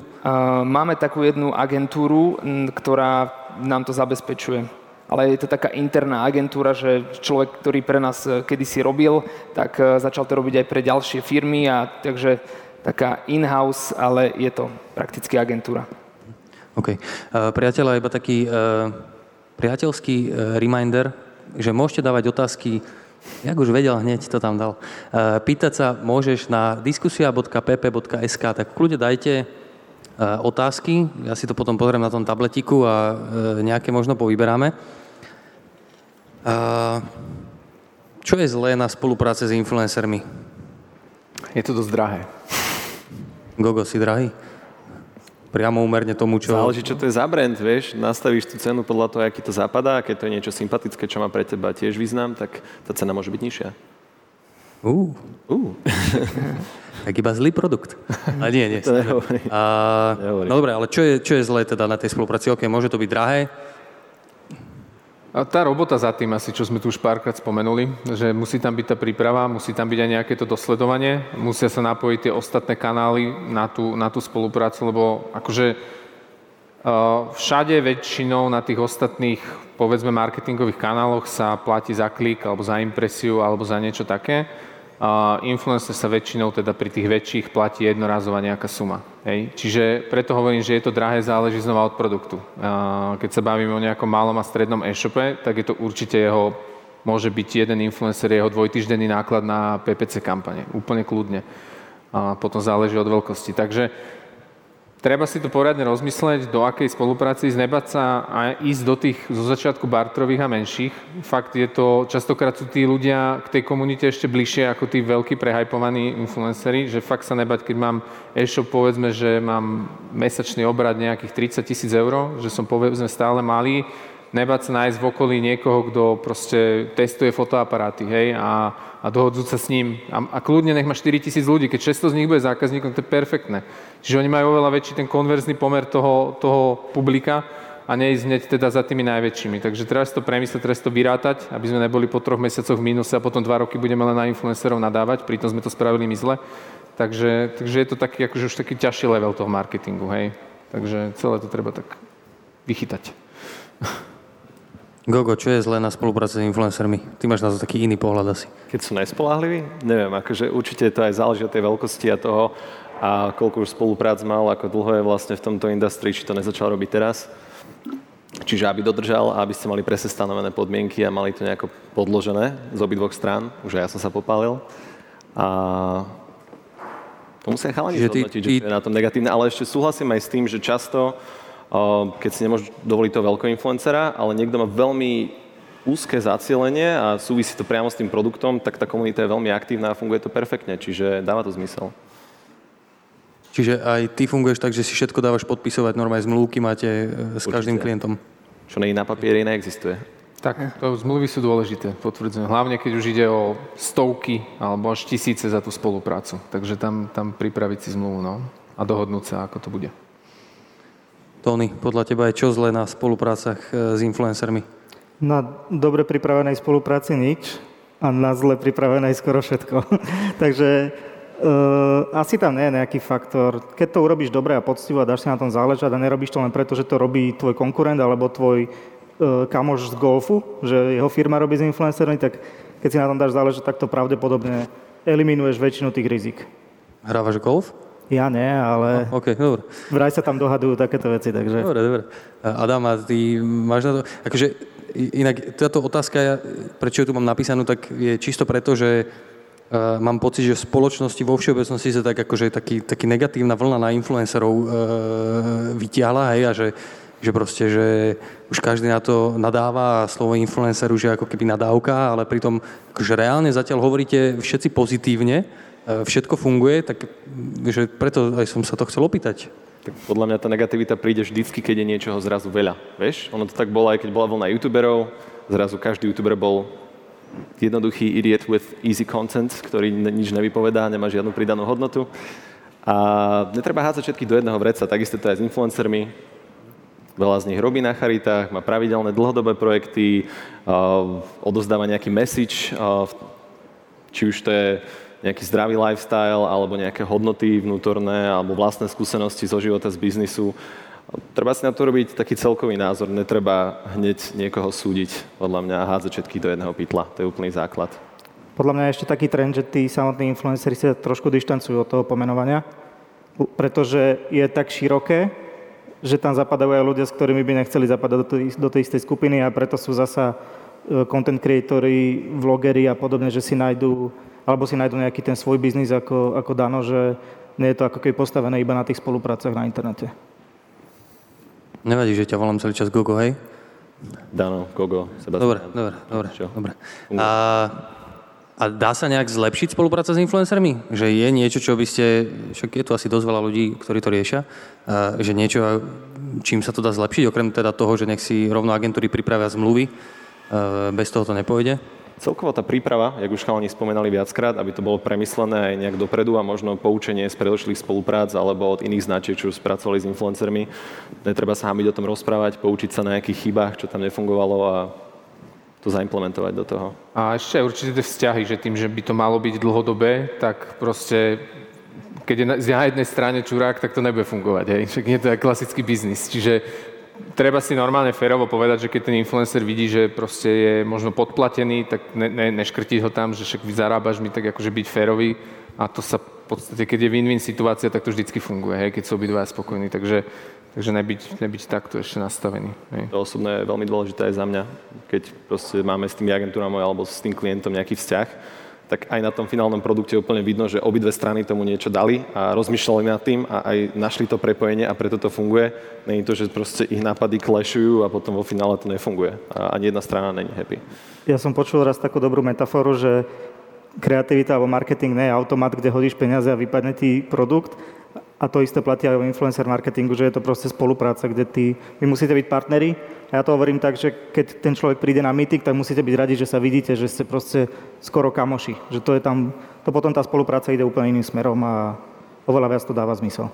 Máme takú jednu agentúru, ktorá nám to zabezpečuje. Ale je to taká interná agentúra, že človek, ktorý pre nás e, kedysi robil, tak e, začal to robiť aj pre ďalšie firmy a takže taká in-house, ale je to prakticky agentúra. OK. Uh, priateľa, iba taký priateľský reminder, že môžete dávať otázky Jak už vedel, hneď to tam dal. E, pýtať sa môžeš na diskusia.pp.sk, tak kľude dajte e, otázky, ja si to potom pozriem na tom tabletiku a e, nejaké možno povyberáme. Čo je zlé na spolupráce s influencermi? Je to dosť drahé. Gogo, si drahý? Priamo úmerne tomu, čo... Záleží, čo to je za brand, vieš. Nastavíš tú cenu podľa toho, aký to zapadá. Keď to je niečo sympatické, čo má pre teba tiež význam, tak tá cena môže byť nižšia. Uh. Uh. tak iba zlý produkt. A nie, nie. to nehovorí. A, no dobre, ale čo je, čo je zlé teda na tej spolupráci? OK, môže to byť drahé, a tá robota za tým asi, čo sme tu už párkrát spomenuli, že musí tam byť tá príprava, musí tam byť aj nejaké to dosledovanie, musia sa napojiť tie ostatné kanály na tú, na tú spoluprácu, lebo akože všade väčšinou na tých ostatných, povedzme, marketingových kanáloch sa platí za klik, alebo za impresiu, alebo za niečo také influencer sa väčšinou teda pri tých väčších platí jednorazová nejaká suma. Hej? Čiže preto hovorím, že je to drahé, záleží znova od produktu. Keď sa bavíme o nejakom malom a strednom e-shope, tak je to určite jeho, môže byť jeden influencer, jeho dvojtyždenný náklad na PPC kampane. Úplne kľudne. A potom záleží od veľkosti. Takže Treba si to poriadne rozmysleť, do akej spolupráci ísť, nebať sa a ísť do tých zo začiatku bartrových a menších. Fakt je to, častokrát sú tí ľudia k tej komunite ešte bližšie ako tí veľkí prehajpovaní influenceri, že fakt sa nebať, keď mám e-shop, povedzme, že mám mesačný obrad nejakých 30 tisíc eur, že som povedzme stále malý, nebáť sa nájsť v okolí niekoho, kto proste testuje fotoaparáty, hej, a, a dohodzúť sa s ním. A, a kľudne nech má 4 tisíc ľudí, keď 600 z nich bude zákazníkom, to je perfektné. Čiže oni majú oveľa väčší ten konverzný pomer toho, toho publika a neísť hneď teda za tými najväčšími. Takže treba si to premyslieť, treba si to vyrátať, aby sme neboli po troch mesiacoch v mínuse a potom dva roky budeme len na influencerov nadávať, pritom sme to spravili my zle. Takže, takže je to taký, akože už taký ťažší level toho marketingu, hej. Takže celé to treba tak vychytať. Gogo, čo je zlé na spolupráce s influencermi? Ty máš na to taký iný pohľad asi. Keď sú nespolahliví? Neviem, akože určite to aj záleží od tej veľkosti a toho, a koľko už spoluprác mal, ako dlho je vlastne v tomto industrii, či to nezačal robiť teraz. Čiže aby dodržal a aby ste mali presne stanovené podmienky a mali to nejako podložené z obidvoch strán. Už aj ja som sa popálil. A to musia chalani zhodnotiť, že to je na tom negatívne. Ale ešte súhlasím aj s tým, že často keď si nemôžeš dovoliť toho veľkého influencera, ale niekto má veľmi úzke zacielenie a súvisí to priamo s tým produktom, tak tá komunita je veľmi aktívna a funguje to perfektne, čiže dáva to zmysel. Čiže aj ty funguješ tak, že si všetko dávaš podpisovať, normálne zmluvky máte e, s Určite. každým klientom? Čo nej na papieri neexistuje. Tak, to zmluvy sú dôležité, potvrdzujem. Hlavne, keď už ide o stovky alebo až tisíce za tú spoluprácu. Takže tam, tam pripraviť si zmluvu no? a dohodnúť sa, ako to bude. Tony, podľa teba je čo zle na spoluprácach e, s influencermi? Na dobre pripravenej spolupráci nič a na zle pripravenej skoro všetko. Takže Uh, asi tam nie je nejaký faktor. Keď to urobíš dobre a poctivo a dáš si na tom záležať a nerobíš to len preto, že to robí tvoj konkurent alebo tvoj uh, kamoš z golfu, že jeho firma robí s influencermi, tak keď si na tom dáš záležať, tak to pravdepodobne eliminuješ väčšinu tých rizik. Hrávaš golf? Ja nie, ale no, okay, dobre. vraj sa tam dohadujú takéto veci, takže... Dobre, dobre. Adam, a ty máš na to... Akože, inak táto otázka, prečo ju tu mám napísanú, tak je čisto preto, že uh, mám pocit, že v spoločnosti vo všeobecnosti sa tak akože taký, taký negatívna vlna na influencerov uh, vytiahla, hej, a že, že proste, že už každý na to nadáva a slovo influencer už je ako keby nadávka, ale pritom akože reálne zatiaľ hovoríte všetci pozitívne, všetko funguje, tak že preto aj som sa to chcel opýtať. Tak podľa mňa tá negativita príde vždycky, keď je niečoho zrazu veľa. Vieš? Ono to tak bolo aj keď bola vlna youtuberov, zrazu každý youtuber bol jednoduchý idiot with easy content, ktorý nič nevypovedá, nemá žiadnu pridanú hodnotu. A netreba hádzať všetkých do jedného vreca, takisto to aj s influencermi. Veľa z nich robí na charitách, má pravidelné dlhodobé projekty, uh, odozdáva nejaký message, uh, či už to je nejaký zdravý lifestyle alebo nejaké hodnoty vnútorné alebo vlastné skúsenosti zo života, z biznisu. Treba si na to robiť taký celkový názor, netreba hneď niekoho súdiť, podľa mňa, a hádzať všetkých do jedného pytla. To je úplný základ. Podľa mňa je ešte taký trend, že tí samotní influenceri sa trošku dištancujú od toho pomenovania, pretože je tak široké, že tam zapadajú aj ľudia, s ktorými by nechceli zapadať do tej, do tej istej skupiny a preto sú zasa e, content creatory, vlogery a podobne, že si nájdú alebo si nájdu nejaký ten svoj biznis ako, ako Dano, že nie je to ako keby postavené iba na tých spoluprácach na internete. Nevadí, že ťa volám celý čas Gogo, hej? Dano, Gogo, Sebastian. Dobre, dobre, dobre. Čo? dobre. A, a dá sa nejak zlepšiť spolupráca s influencermi? Že je niečo, čo by ste, však je tu asi dosť veľa ľudí, ktorí to riešia, a, že niečo, čím sa to dá zlepšiť, okrem teda toho, že nech si rovno agentúry pripravia zmluvy, bez toho to nepôjde? Celkovo tá príprava, jak už chalani spomenali viackrát, aby to bolo premyslené aj nejak dopredu a možno poučenie z predošlých spoluprác alebo od iných značiek, čo už spracovali s influencermi. Netreba sa hábiť o tom rozprávať, poučiť sa na nejakých chybách, čo tam nefungovalo a to zaimplementovať do toho. A ešte aj určite tie vzťahy, že tým, že by to malo byť dlhodobé, tak proste keď je na, na jednej strane čurák, tak to nebude fungovať. Hej. Však nie to je klasický biznis. Čiže treba si normálne férovo povedať, že keď ten influencer vidí, že proste je možno podplatený, tak ne, ne, neškrtiť ho tam, že však zarábaš mi, tak akože byť férový a to sa v podstate, keď je win-win situácia, tak to vždycky funguje, hej, keď sú obidvaja spokojní, takže, takže nebyť, nebyť takto ešte nastavený. Hej. To osobné je veľmi dôležité aj za mňa, keď proste máme s tými agentúrami alebo s tým klientom nejaký vzťah, tak aj na tom finálnom produkte úplne vidno, že obidve strany tomu niečo dali a rozmýšľali nad tým a aj našli to prepojenie a preto to funguje. Není to, že proste ich nápady clashujú a potom vo finále to nefunguje. A ani jedna strana není happy. Ja som počul raz takú dobrú metaforu, že kreativita alebo marketing nie je automat, kde hodíš peniaze a vypadne ti produkt, a to isté platí aj o influencer marketingu, že je to proste spolupráca, kde ty, vy musíte byť partneri a ja to hovorím tak, že keď ten človek príde na meeting, tak musíte byť radi, že sa vidíte, že ste proste skoro kamoši. Že to je tam, to potom tá spolupráca ide úplne iným smerom a oveľa viac to dáva zmysel.